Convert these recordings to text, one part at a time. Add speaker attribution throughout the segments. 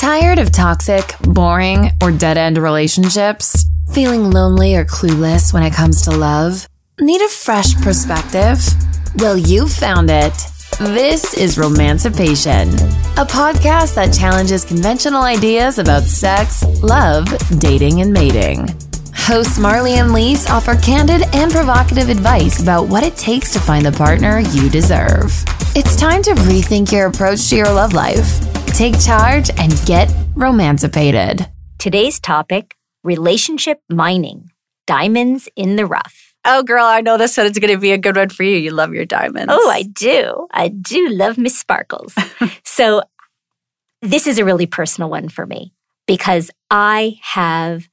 Speaker 1: Tired of toxic, boring, or dead end relationships? Feeling lonely or clueless when it comes to love? Need a fresh perspective? Well, you found it. This is Romancipation, a podcast that challenges conventional ideas about sex, love, dating, and mating. Hosts Marlee and Lis offer candid and provocative advice about what it takes to find the partner you deserve. It's time to rethink your approach to your love life. Take charge and get romancipated.
Speaker 2: Today's topic relationship mining diamonds in the rough.
Speaker 3: Oh, girl, I know this one is going to be a good one for you. You love your diamonds.
Speaker 2: Oh, I do. I do love Miss Sparkles. so, this is a really personal one for me because I have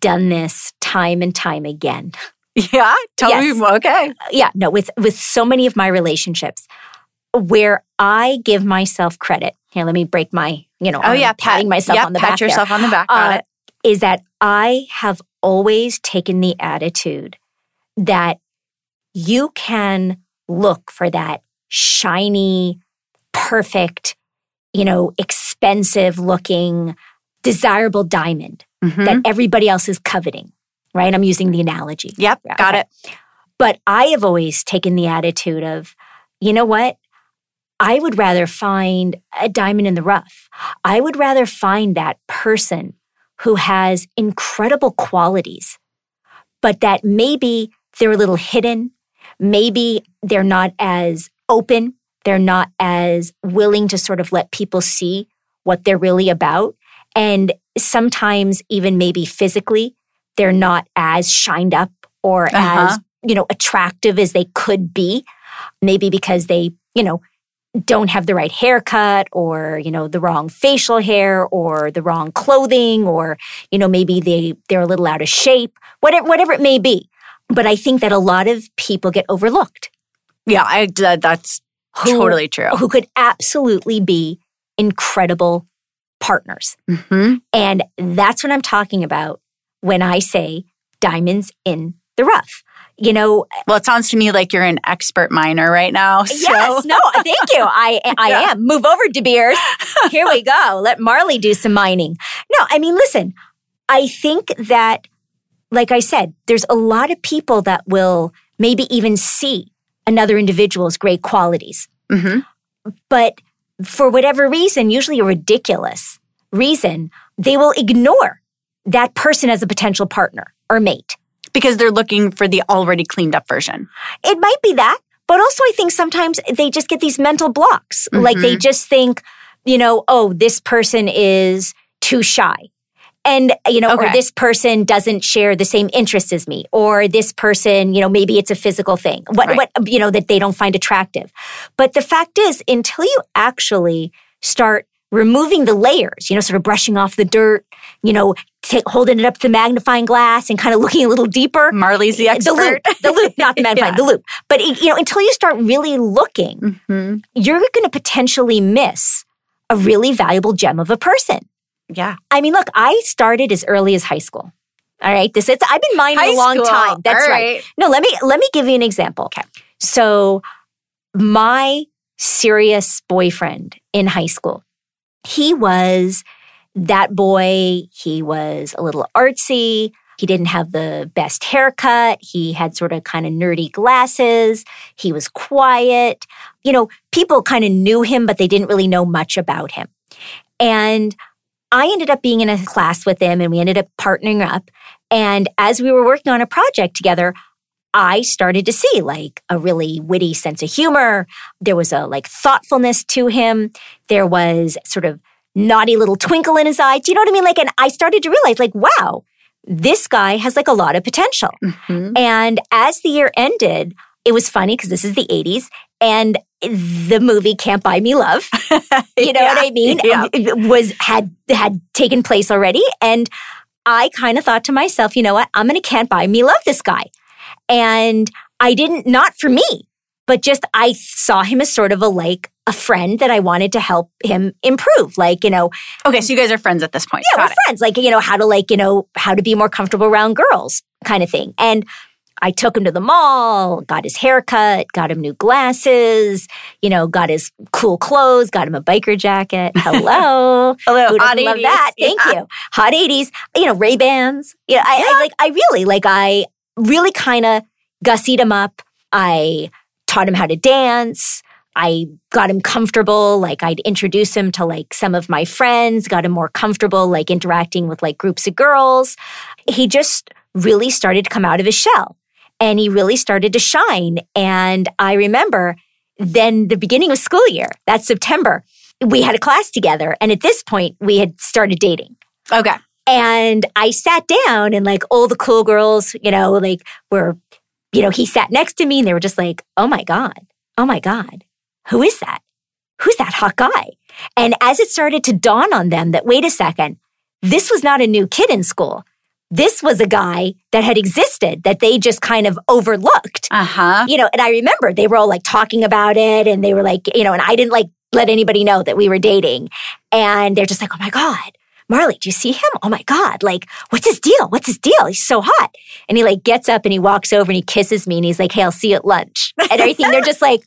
Speaker 2: done this time and time again.
Speaker 3: Yeah, tell
Speaker 2: Yes.
Speaker 3: me. Okay.
Speaker 2: Uh, yeah, no, with with so many of my relationships where I give myself credit. Here, let me break my, you know,
Speaker 3: Oh yeah,
Speaker 2: patting myself
Speaker 3: yeah,
Speaker 2: on the
Speaker 3: pat
Speaker 2: back. there.
Speaker 3: yourself on the back.
Speaker 2: Uh,
Speaker 3: it.
Speaker 2: is that I have always taken the attitude that you can look for that shiny, perfect, you know, expensive looking, desirable diamond
Speaker 3: Mhm.
Speaker 2: that everybody else is coveting, right? I'm using the analogy.
Speaker 3: Yep, got
Speaker 2: okay.
Speaker 3: it.
Speaker 2: But I have always taken the attitude of, you know what? I would rather find a diamond in the rough. I would rather find that person who has incredible qualities, but that maybe they're a little hidden. Maybe they're not as open. They're not as willing to sort of let people see what they're really about. And sometimes, even maybe physically, they're not as shined up or
Speaker 3: Uh-huh.
Speaker 2: as, you know, attractive as they could be. Maybe because they, you know, don't have the right haircut or, you know, the wrong facial hair or the wrong clothing or, you know, maybe they, they're a little out of shape, whatever, whatever it may be. But I think that a lot of people get overlooked
Speaker 3: Yeah, I, that, that's
Speaker 2: who,
Speaker 3: totally true.
Speaker 2: who could absolutely be incredible partners.
Speaker 3: Mhm.
Speaker 2: And that's what I'm talking about when I say diamonds in the rough. You know,
Speaker 3: Well, it sounds to me like you're an expert miner right now. So.
Speaker 2: yes, no, thank you. I I
Speaker 3: Yeah.
Speaker 2: am. Move over, De Beers. Here we go. Let Marlee do some mining. No, I mean, listen, I think that, like I said, there's a lot of people that will maybe even see another individual's great qualities.
Speaker 3: Mhm.
Speaker 2: But for whatever reason, usually a ridiculous reason, they will ignore that person as a potential partner or mate.
Speaker 3: Because they're looking for the already cleaned up version.
Speaker 2: It might be that, but also I think sometimes they just get these mental blocks. Like they mm-hmm. just think, you know, oh, this person is too shy. And, you know, or this person doesn't share the same interests as me, or this person, you know, maybe it's a physical thing, what,
Speaker 3: Right.
Speaker 2: what, you know, that they don't find attractive. But the fact is, until you actually start removing the layers, you know, sort of brushing off the dirt, you know, holding it up to the magnifying glass and kind of looking a little deeper,
Speaker 3: Marlee's the expert.
Speaker 2: the loupe, the loupe, not the magnifying,
Speaker 3: Yeah.
Speaker 2: the loupe. But it- you know, until you start really looking,
Speaker 3: Mhm.
Speaker 2: you're going to potentially miss a really valuable gem of a person.
Speaker 3: Yeah.
Speaker 2: I mean, look, I started as early as high school. All right, this is I've been mining
Speaker 3: High
Speaker 2: a long
Speaker 3: school.
Speaker 2: time. That's right. No, let me let me give you an example. Okay, so my serious boyfriend in high school, he was that boy. He was a little artsy. He didn't have the best haircut. He had sort of kind of nerdy glasses. He was quiet. You know, people kind of knew him, but they didn't really know much about him. And I ended up being in a class with him and we ended up partnering up. And as we were working on a project together, I started to see like a really witty sense of humor. There was a like thoughtfulness to him. There was sort of naughty little twinkle in his eye. Do you know what I mean? Like, and I started to realize like, wow, this guy has like a lot of potential.
Speaker 3: Mhm.
Speaker 2: And as the year ended, it was funny because this is the 80s and the movie Can't Buy Me Love, you know
Speaker 3: Yeah.
Speaker 2: what I mean?
Speaker 3: Yeah.
Speaker 2: Was had had taken place already and I kind of thought to myself, you know what? I'm to Can't Buy Me Love this guy. And I didn't not for me, but just I saw him as sort of a like a friend that I wanted to help him improve. Like, you know,
Speaker 3: Okay, so you guys are friends at this point.
Speaker 2: yeah,
Speaker 3: Got
Speaker 2: we're friends. Like, you know, how to like, you know, how to be more comfortable around girls kind of thing. And I took him to the mall, got his haircut, got him new glasses, you know, got his cool clothes, got him a biker jacket. Hello.
Speaker 3: Hello,
Speaker 2: Who
Speaker 3: hot
Speaker 2: doesn't love
Speaker 3: 80s.
Speaker 2: that? Thank
Speaker 3: Yeah.
Speaker 2: you. Hot 80s, you know, Ray Bans. Yeah, I, I like I really like I really kind of gussied him up. I taught him how to dance. I got him comfortable. Like I'd introduce him to like some of my friends, got him more comfortable, like interacting with like groups of girls. He just really started to come out of his shell and he really started to shine. And I remember then the beginning of school year, that September, we had a class together. And at this point, we had started dating.
Speaker 3: Okay.
Speaker 2: And I sat down and like all the cool girls, you know, like were, you know, he sat next to me and they were just like, oh my God, oh my God, who is that? Who's that hot guy? And as it started to dawn on them that, wait a second, this was not a new kid in school. This was a guy that had existed that they just kind of overlooked
Speaker 3: Uh huh.
Speaker 2: you know, and I remember they were all like talking about it and they were like, you know, and I didn't like let anybody know that we were dating. And they're just like, oh my God, Marlee, do you see him? Oh my God, like, what's his deal? What's his deal? He's so hot. And he like gets up and he walks over and he kisses me and he's like, hey, I'll see you at lunch. And everything, they're just like,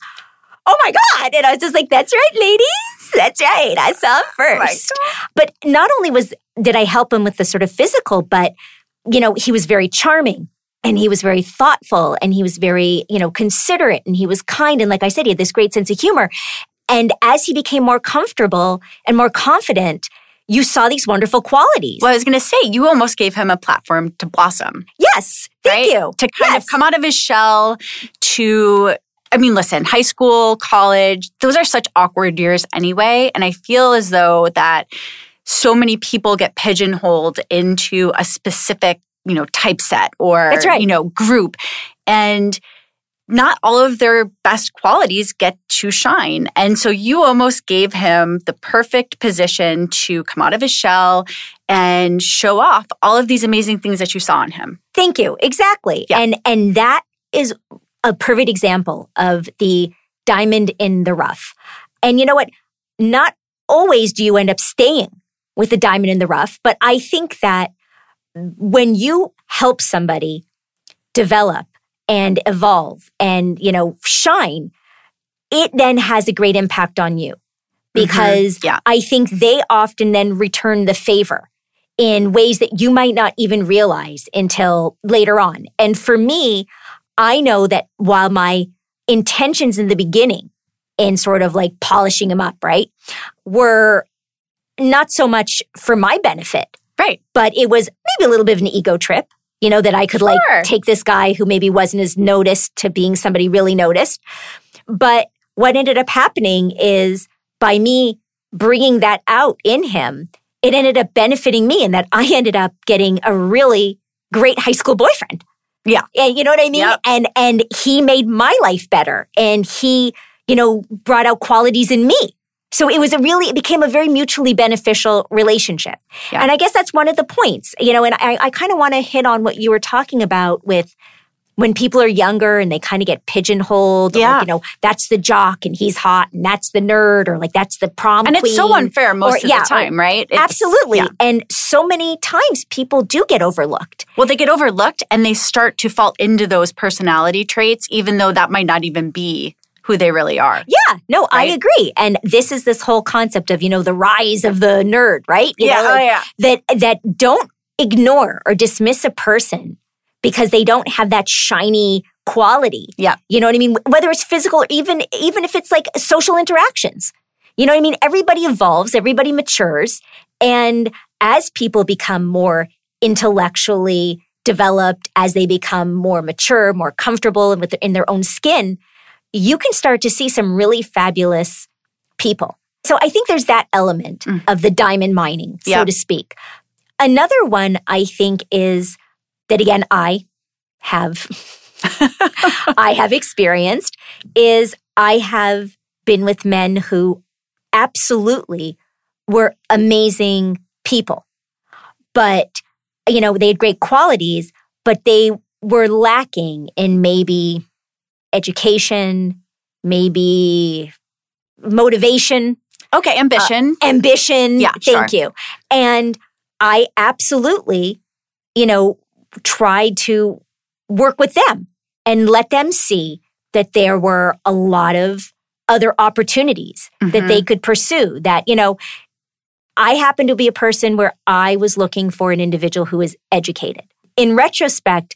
Speaker 2: oh my God. And I was just like, that's right, ladies. That's right. I saw him oh
Speaker 3: my
Speaker 2: first. but not only was, did I help him with the sort of physical, but, you know, he was very charming and he was very thoughtful and he was very, you know, considerate and he was kind. And like I said, he had this great sense of humor. And as he became more comfortable and more confident, you saw these wonderful qualities.
Speaker 3: Well, I was going to say, you almost gave him a platform to blossom,
Speaker 2: Yes. Thank
Speaker 3: right?
Speaker 2: you.
Speaker 3: To kind
Speaker 2: Yes.
Speaker 3: of come out of his shell to, I mean, listen, high school, college, those are such awkward years anyway. And I feel as though that so many people get pigeonholed into a specific, you know, typeset or,
Speaker 2: That's right.
Speaker 3: you know, group. And not all of their best qualities get to shine. And so you almost gave him the perfect position to come out of his shell and show off all of these amazing things that you saw in him.
Speaker 2: Thank you. Exactly.
Speaker 3: Yeah.
Speaker 2: And and that is a perfect example of the diamond in the rough. And you know what? Not always do you end up staying with the diamond in the rough, but I think that when you help somebody develop and evolve and, you know, shine, it then has a great impact on you mm-hmm. because
Speaker 3: Yeah.
Speaker 2: I think they often then return the favor in ways that you might not even realize until later on. And for me, I know that while my intentions in the beginning in sort of like polishing him up, right, were not so much for my benefit,
Speaker 3: Right.
Speaker 2: but it was maybe a little bit of an ego trip, you know, that I could
Speaker 3: Sure.
Speaker 2: like take this guy who maybe wasn't as noticed to being somebody really noticed. But what ended up happening is by me bringing that out in him, it ended up benefiting me in that I ended up getting a really great high school boyfriend.
Speaker 3: Yeah.
Speaker 2: And you know what I mean?
Speaker 3: Yep.
Speaker 2: And and he made my life better and he, you know, brought out qualities in me. So it was a really, it became a very mutually beneficial relationship.
Speaker 3: Yeah.
Speaker 2: And I guess that's one of the points, you know, and I, I kind of want to hit on what you were talking about with when people are younger and they kind of get pigeonholed.
Speaker 3: Yeah.
Speaker 2: Like, you know, that's the jock and he's hot and that's the nerd or like that's the prom
Speaker 3: And it's so unfair most
Speaker 2: Or-
Speaker 3: of
Speaker 2: yeah,
Speaker 3: the time, right? It's-
Speaker 2: Absolutely.
Speaker 3: yeah.
Speaker 2: And so many times people do get overlooked.
Speaker 3: Well, they get overlooked and they start to fall into those personality traits, even though that might not even be who they really are.
Speaker 2: Yeah, no, I agree. And this is this whole concept of, you know, the rise of the nerd, right? You know,
Speaker 3: oh, yeah.
Speaker 2: that that don't ignore or dismiss a person because they don't have that shiny quality.
Speaker 3: Yeah.
Speaker 2: You know what I mean? Whether it's physical or even even if it's like social interactions. You know what I mean? Everybody evolves, everybody matures, and as people become more intellectually developed, as they become more mature, more comfortable with in their own skin, you can start to see some really fabulous people. So I think there's that element
Speaker 3: Mm.
Speaker 2: of the diamond mining, so
Speaker 3: Yeah.
Speaker 2: to speak. Another one I think is that again I have I have experienced is I have been with men who absolutely were amazing people. But you know, they had great qualities, but they were lacking in maybe education, maybe motivation,
Speaker 3: Okay, ambition.
Speaker 2: ambition.
Speaker 3: Yeah,
Speaker 2: Thank you. And I absolutely, you know, tried to work with them and let them see that there were a lot of other opportunities mm-hmm. that they could pursue. That, you know, I happen to be a person where I was looking for an individual who is educated. In retrospect,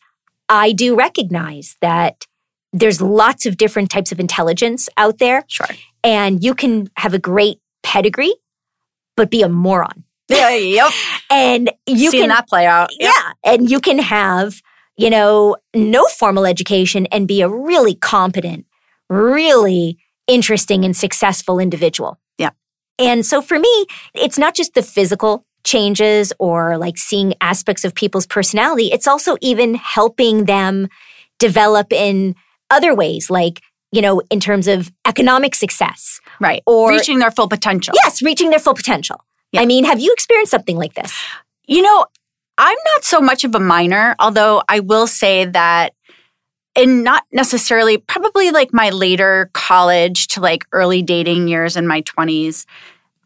Speaker 2: I do recognize that there's lots of different types of intelligence out there.
Speaker 3: Sure.
Speaker 2: And you can have a great pedigree, but be a moron.
Speaker 3: Yeah, yep.
Speaker 2: and you
Speaker 3: Seen
Speaker 2: can
Speaker 3: that play out.
Speaker 2: Yep. Yeah. And you can have, you know, no formal education and be a really competent, really interesting and successful individual.
Speaker 3: Yeah.
Speaker 2: And so for me, it's not just the physical changes or like seeing aspects of people's personality. It's also even helping them develop in other ways, like, you know, in terms of economic success.
Speaker 3: Right.
Speaker 2: Or
Speaker 3: reaching their full potential.
Speaker 2: Yes, reaching their full potential. Yeah. I mean, have you experienced something like this?
Speaker 3: You know, I'm not so much of a miner, although I will say that in not necessarily probably like my later college to like early dating years in my 20s,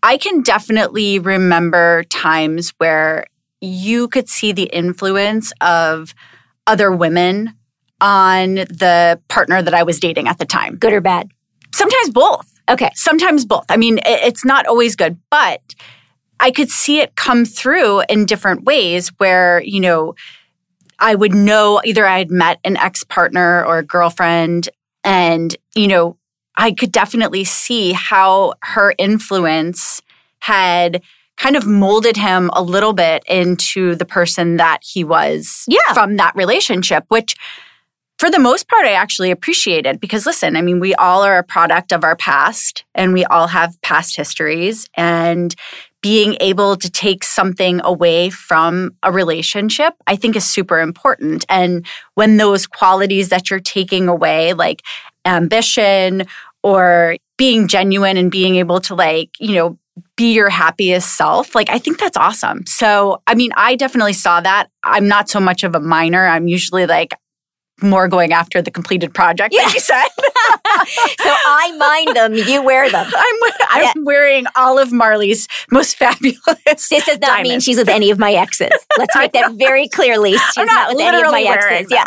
Speaker 3: I can definitely remember times where you could see the influence of other women on the partner that I was dating at the time.
Speaker 2: Good or bad?
Speaker 3: Sometimes both.
Speaker 2: Okay.
Speaker 3: Sometimes both. I mean, it's not always good, but I could see it come through in different ways where, you know, I would know either I had met an ex partner or a girlfriend, and, you know, I could definitely see how her influence had kind of molded him a little bit into the person that he was
Speaker 2: yeah.
Speaker 3: from that relationship, which for the most part, I actually appreciated because listen, I mean, we all are a product of our past and we all have past histories. And being able to take something away from a relationship, I think is super important. And when those qualities that you're taking away, like ambition or being genuine and being able to, like, you know, be your happiest self. Like, I think that's awesome. So, I mean, I definitely saw that. I'm not so much of a miner. I'm usually like, more going after the completed project yeah. you said.
Speaker 2: so I mind them, you wear them.
Speaker 3: I'm, I'm yeah. wearing all of Marlee's most fabulous. This
Speaker 2: does not
Speaker 3: diamonds.
Speaker 2: mean she's with any of my exes. Let's make that very clearly. She's
Speaker 3: not,
Speaker 2: not, with any of my exes.
Speaker 3: Them.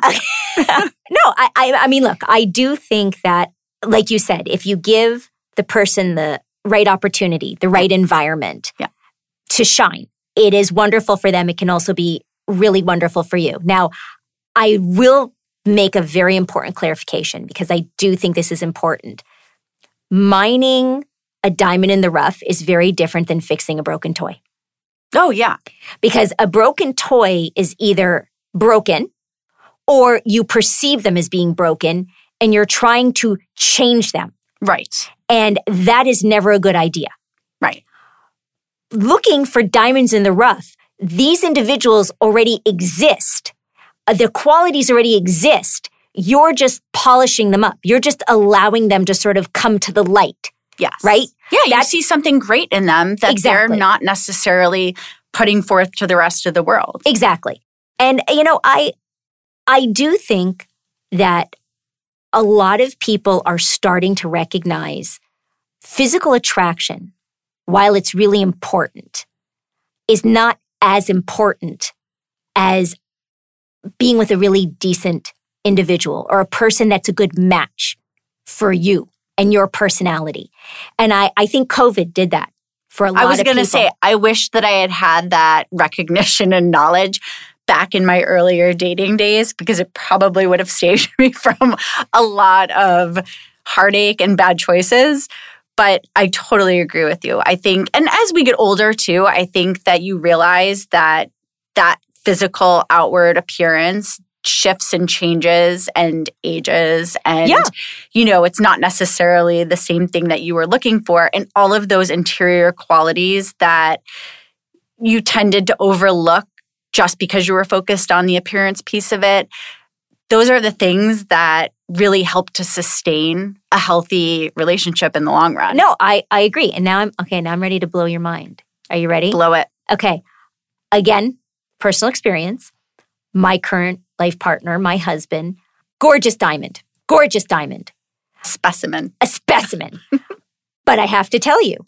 Speaker 2: Yeah. no, I, I, I mean, look, I do think that, like you said, if you give the person the right opportunity, the right environment
Speaker 3: yeah.
Speaker 2: to shine, it is wonderful for them. It can also be really wonderful for you. Now, I will make a very important clarification because I do think this is important. Mining a diamond in the rough is very different than fixing a broken toy.
Speaker 3: Oh, yeah.
Speaker 2: Because a broken toy is either broken or you perceive them as being broken and you're trying to change them.
Speaker 3: Right.
Speaker 2: And that is never a good idea.
Speaker 3: Right.
Speaker 2: Looking for diamonds in the rough, these individuals already exist Uh, the qualities already exist. You're just polishing them up. You're just allowing them to sort of come to the light.
Speaker 3: Yes.
Speaker 2: Right?
Speaker 3: Yeah, you see something great in them that exactly. they're not necessarily putting forth to the rest of the world.
Speaker 2: Exactly. And you know, I I do think that a lot of people are starting to recognize physical attraction, while it's really important, is not as important as being with a really decent individual or a person that's a good match for you and your personality. And I, I think COVID did that for a lot of people.
Speaker 3: I was
Speaker 2: going
Speaker 3: to say, I wish that I had had that recognition and knowledge back in my earlier dating days because it probably would have saved me from a lot of heartache and bad choices. But I totally agree with you. I think, and as we get older too, I think that you realize that that physical outward appearance shifts and changes and ages and
Speaker 2: yeah.
Speaker 3: you know it's not necessarily the same thing that you were looking for. And all of those interior qualities that you tended to overlook just because you were focused on the appearance piece of it those are the things that really help to sustain a healthy relationship in the long run.
Speaker 2: No i i agree. And now i'm okay now i'm ready to blow your mind. Are you ready?
Speaker 3: Blow it.
Speaker 2: Okay. Again personal experience, my current life partner, my husband, gorgeous diamond, gorgeous diamond.
Speaker 3: Specimen.
Speaker 2: A specimen. but I have to tell you,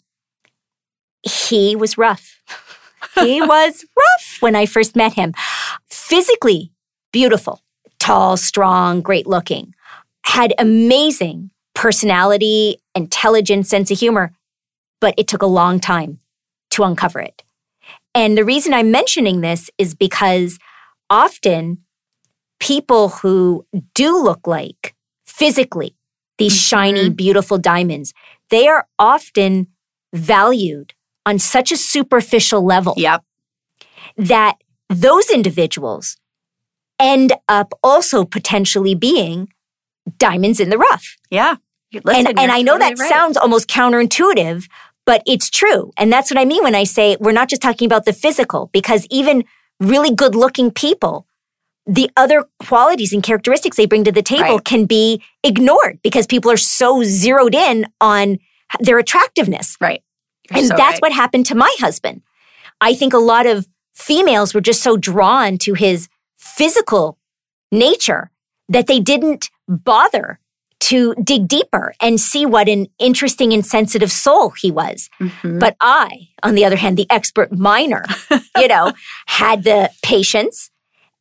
Speaker 2: he was rough. he was rough when I first met him. Physically beautiful, tall, strong, great looking, had amazing personality, intelligence, sense of humor, but it took a long time to uncover it. And the reason I'm mentioning this is because often people who do look like physically these mm-hmm. shiny, beautiful diamonds, they are often valued on such a superficial level.
Speaker 3: Yep.
Speaker 2: That those individuals end up also potentially being diamonds in the rough.
Speaker 3: Yeah.
Speaker 2: Listen, and, and I know totally that right. sounds almost counterintuitive, but it's true. And that's what I mean when I say we're not just talking about the physical, because even really good looking people, the other qualities and characteristics they bring to the table right. can be ignored because people are so zeroed in on their attractiveness.
Speaker 3: Right.
Speaker 2: You're and so that's right. what happened to my husband. I think a lot of females were just so drawn to his physical nature that they didn't bother to dig deeper and see what an interesting and sensitive soul he was. Mm-hmm. But I, on the other hand, the expert miner, you know, had the patience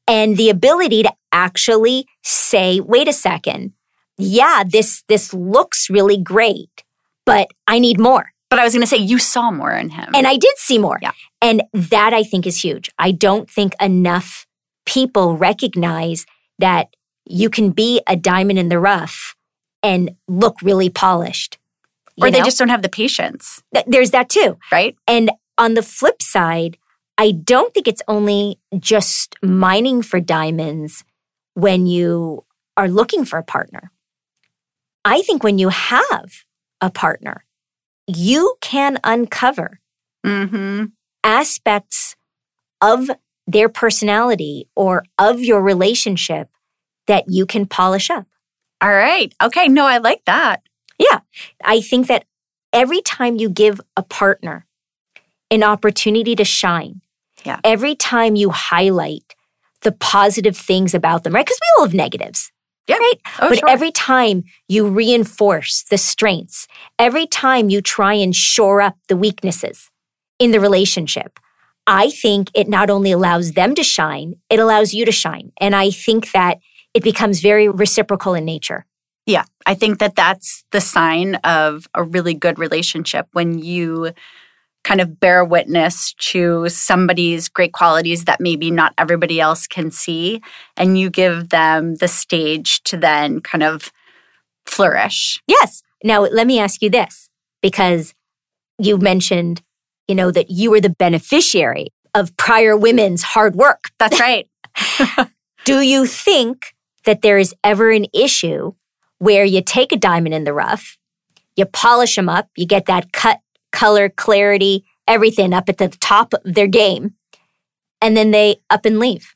Speaker 2: and the ability to actually say, wait a second. Yeah, this, this looks really great, but I need more.
Speaker 3: But I was going to say, you saw more in him.
Speaker 2: And I did see more.
Speaker 3: Yeah.
Speaker 2: And that I think is huge. I don't think enough people recognize that you can be a diamond in the rough and look really polished.
Speaker 3: Or they know? just don't have the patience.
Speaker 2: There's that too.
Speaker 3: Right.
Speaker 2: And on the flip side, I don't think it's only just mining for diamonds when you are looking for a partner. I think when you have a partner, you can uncover mm-hmm. aspects of their personality or of your relationship that you can polish up.
Speaker 3: All right. Okay. No, I like that.
Speaker 2: Yeah. I think that every time you give a partner an opportunity to shine,
Speaker 3: yeah.
Speaker 2: every time you highlight the positive things about them, right? Because we all have negatives.
Speaker 3: Yeah.
Speaker 2: Right.
Speaker 3: Oh,
Speaker 2: but
Speaker 3: sure.
Speaker 2: every time you reinforce the strengths, every time you try and shore up the weaknesses in the relationship, I think it not only allows them to shine, it allows you to shine. And I think that it becomes very reciprocal in nature.
Speaker 3: Yeah. I think that that's the sign of a really good relationship when you kind of bear witness to somebody's great qualities that maybe not everybody else can see. And you give them the stage to then kind of flourish.
Speaker 2: Yes. Now, let me ask you this because you mentioned, you know, that you were the beneficiary of prior women's hard work.
Speaker 3: That's right.
Speaker 2: Do you think that there is ever an issue where you take a diamond in the rough, you polish them up, you get that cut color, clarity, everything up at the top of their game. And then they up and leave.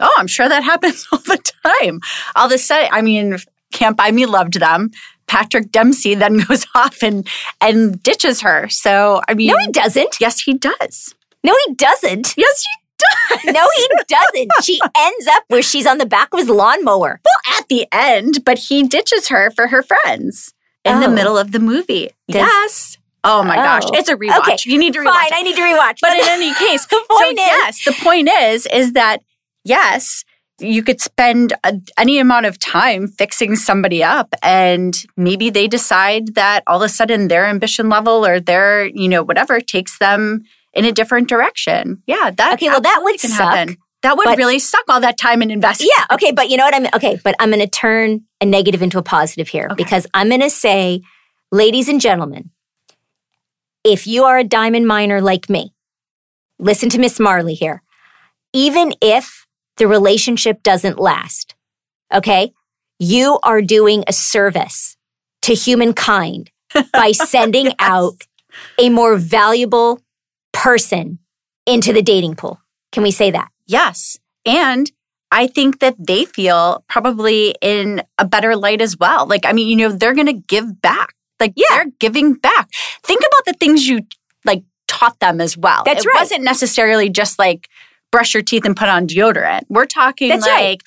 Speaker 3: Oh, I'm sure that happens all the time. All of a sudden, I mean, Can't Buy Me loved them. Patrick Dempsey then goes off and and ditches her. So I mean,
Speaker 2: no, he doesn't.
Speaker 3: Yes, he does.
Speaker 2: No, he doesn't.
Speaker 3: Yes, he does.
Speaker 2: No, he doesn't. she ends up where she's on the back of his lawnmower.
Speaker 3: Well, at the end, but he ditches her for her friends in oh. the middle of the movie. Yes. Oh my oh. gosh, it's a rewatch. Okay. You need to rewatch.
Speaker 2: Fine. I need to rewatch.
Speaker 3: But in any case, the point so is, yes, the point is, is that yes, you could spend a, any amount of time fixing somebody up, and maybe they decide that all of a sudden their ambition level or their you know whatever takes them in a different direction. Yeah, that
Speaker 2: okay. Well, that would can suck. Happen.
Speaker 3: That would but, really suck all that time and investment.
Speaker 2: Yeah. Okay. But you know what I'm okay. But I'm going to turn a negative into a positive here okay. because I'm going to say, ladies and gentlemen, if you are a diamond miner like me, listen to Miss Marlee here. Even if the relationship doesn't last, okay, you are doing a service to humankind by sending yes. out a more valuable person into the dating pool. Can we say that?
Speaker 3: Yes. And I think that they feel probably in a better light as well. Like, I mean, you know, they're going to give back like yeah. they're giving back. Think about the things you like taught them as well.
Speaker 2: That's
Speaker 3: it
Speaker 2: right.
Speaker 3: It wasn't necessarily just like brush your teeth and put on deodorant. We're talking
Speaker 2: That's
Speaker 3: like
Speaker 2: right.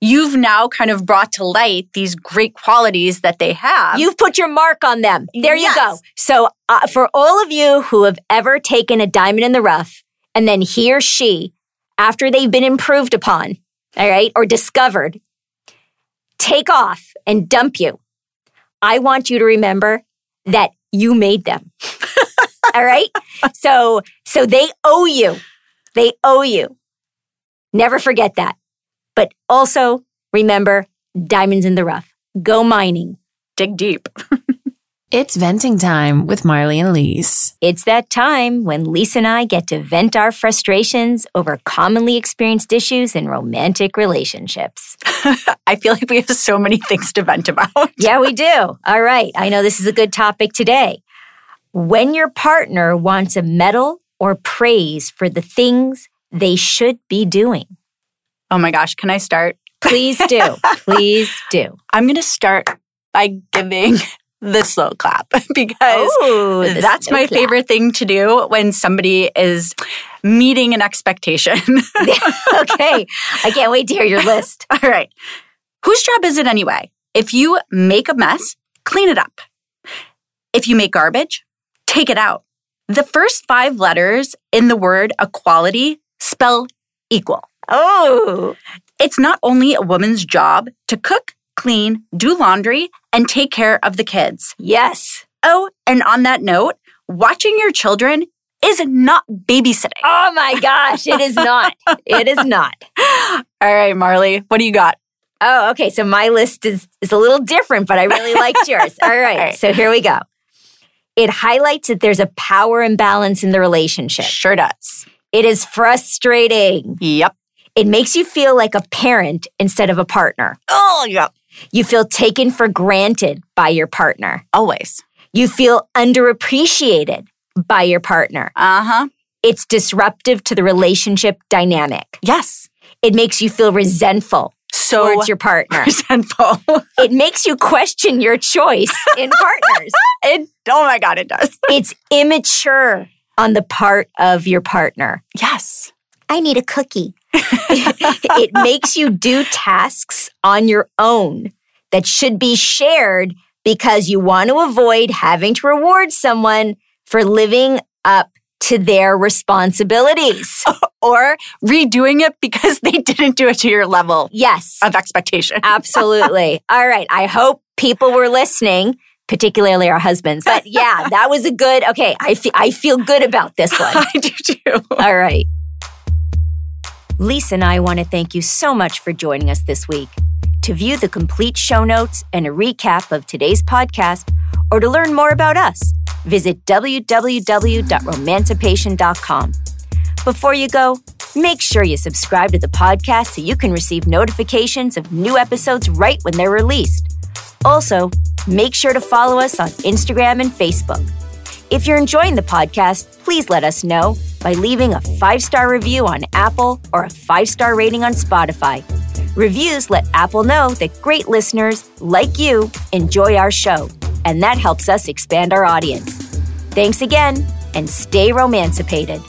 Speaker 3: You've now kind of brought to light these great qualities that they have.
Speaker 2: You've put your mark on them. There yes. you go. So uh, for all of you who have ever taken a diamond in the rough and then he or she, after they've been improved upon, all right, or discovered, take off and dump you, I want you to remember that you made them. All right? So so they owe you. They owe you. Never forget that. But also remember diamonds in the rough. Go mining.
Speaker 3: Dig deep.
Speaker 1: It's venting time with Marlee and Lis.
Speaker 2: It's that time when Lisa and I get to vent our frustrations over commonly experienced issues in romantic relationships.
Speaker 3: I feel like we have so many things to vent about.
Speaker 2: Yeah, we do. All right. I know this is a good topic today. When your partner wants a medal or praise for the things they should be doing.
Speaker 3: Oh my gosh, can I start?
Speaker 2: Please do. Please do.
Speaker 3: I'm going to start by giving the slow clap because
Speaker 2: Ooh,
Speaker 3: that's my
Speaker 2: clap.
Speaker 3: favorite thing to do when somebody is meeting an expectation.
Speaker 2: okay. I can't wait to hear your list.
Speaker 3: All right. Whose job is it anyway? If you make a mess, clean it up. If you make garbage, take it out. The first five letters in the word equality spell equal.
Speaker 2: Oh,
Speaker 3: It's not only a woman's job to cook, clean, do laundry, and take care of the kids.
Speaker 2: yes.
Speaker 3: Oh, and on that note, watching your children is not babysitting.
Speaker 2: Oh my gosh. It is not. It is not.
Speaker 3: All right, Marlee, what do you got?
Speaker 2: Oh, okay. So my list is, is a little different, but I really liked yours. All right.
Speaker 3: All right.
Speaker 2: So here we go. It highlights that there's a power imbalance in the relationship.
Speaker 3: Sure does.
Speaker 2: It is frustrating.
Speaker 3: Yep.
Speaker 2: It makes you feel like a parent instead of a partner.
Speaker 3: Oh, yep.
Speaker 2: You feel taken for granted by your partner.
Speaker 3: Always.
Speaker 2: You feel underappreciated by your partner.
Speaker 3: Uh huh.
Speaker 2: It's disruptive to the relationship dynamic.
Speaker 3: Yes.
Speaker 2: It makes you feel resentful
Speaker 3: So
Speaker 2: towards your partner.
Speaker 3: resentful.
Speaker 2: it makes you question your choice in partners.
Speaker 3: it, oh my God, it does.
Speaker 2: It's immature on the part of your partner.
Speaker 3: Yes.
Speaker 2: I need a cookie. it makes you do tasks on your own that should be shared because you want to avoid having to reward someone for living up to their responsibilities.
Speaker 3: Or redoing it because they didn't do it to your level
Speaker 2: Yes,
Speaker 3: of expectation.
Speaker 2: absolutely. All right. I hope people were listening, particularly our husbands. But yeah, that was a good, okay. I, fe- I feel good about this one.
Speaker 3: I do too.
Speaker 2: All right. Lisa and I want to thank you so much for joining us this week. To view the complete show notes and a recap of today's podcast, or to learn more about us, visit www.romancipation.com. Before you go, make sure you subscribe to the podcast so you can receive notifications of new episodes right when they're released. Also, make sure to follow us on Instagram and Facebook. If you're enjoying the podcast, please let us know by leaving a five star review on Apple or a five star rating on Spotify. Reviews let Apple know that great listeners like you enjoy our show, and that helps us expand our audience. Thanks again, and stay romancipated.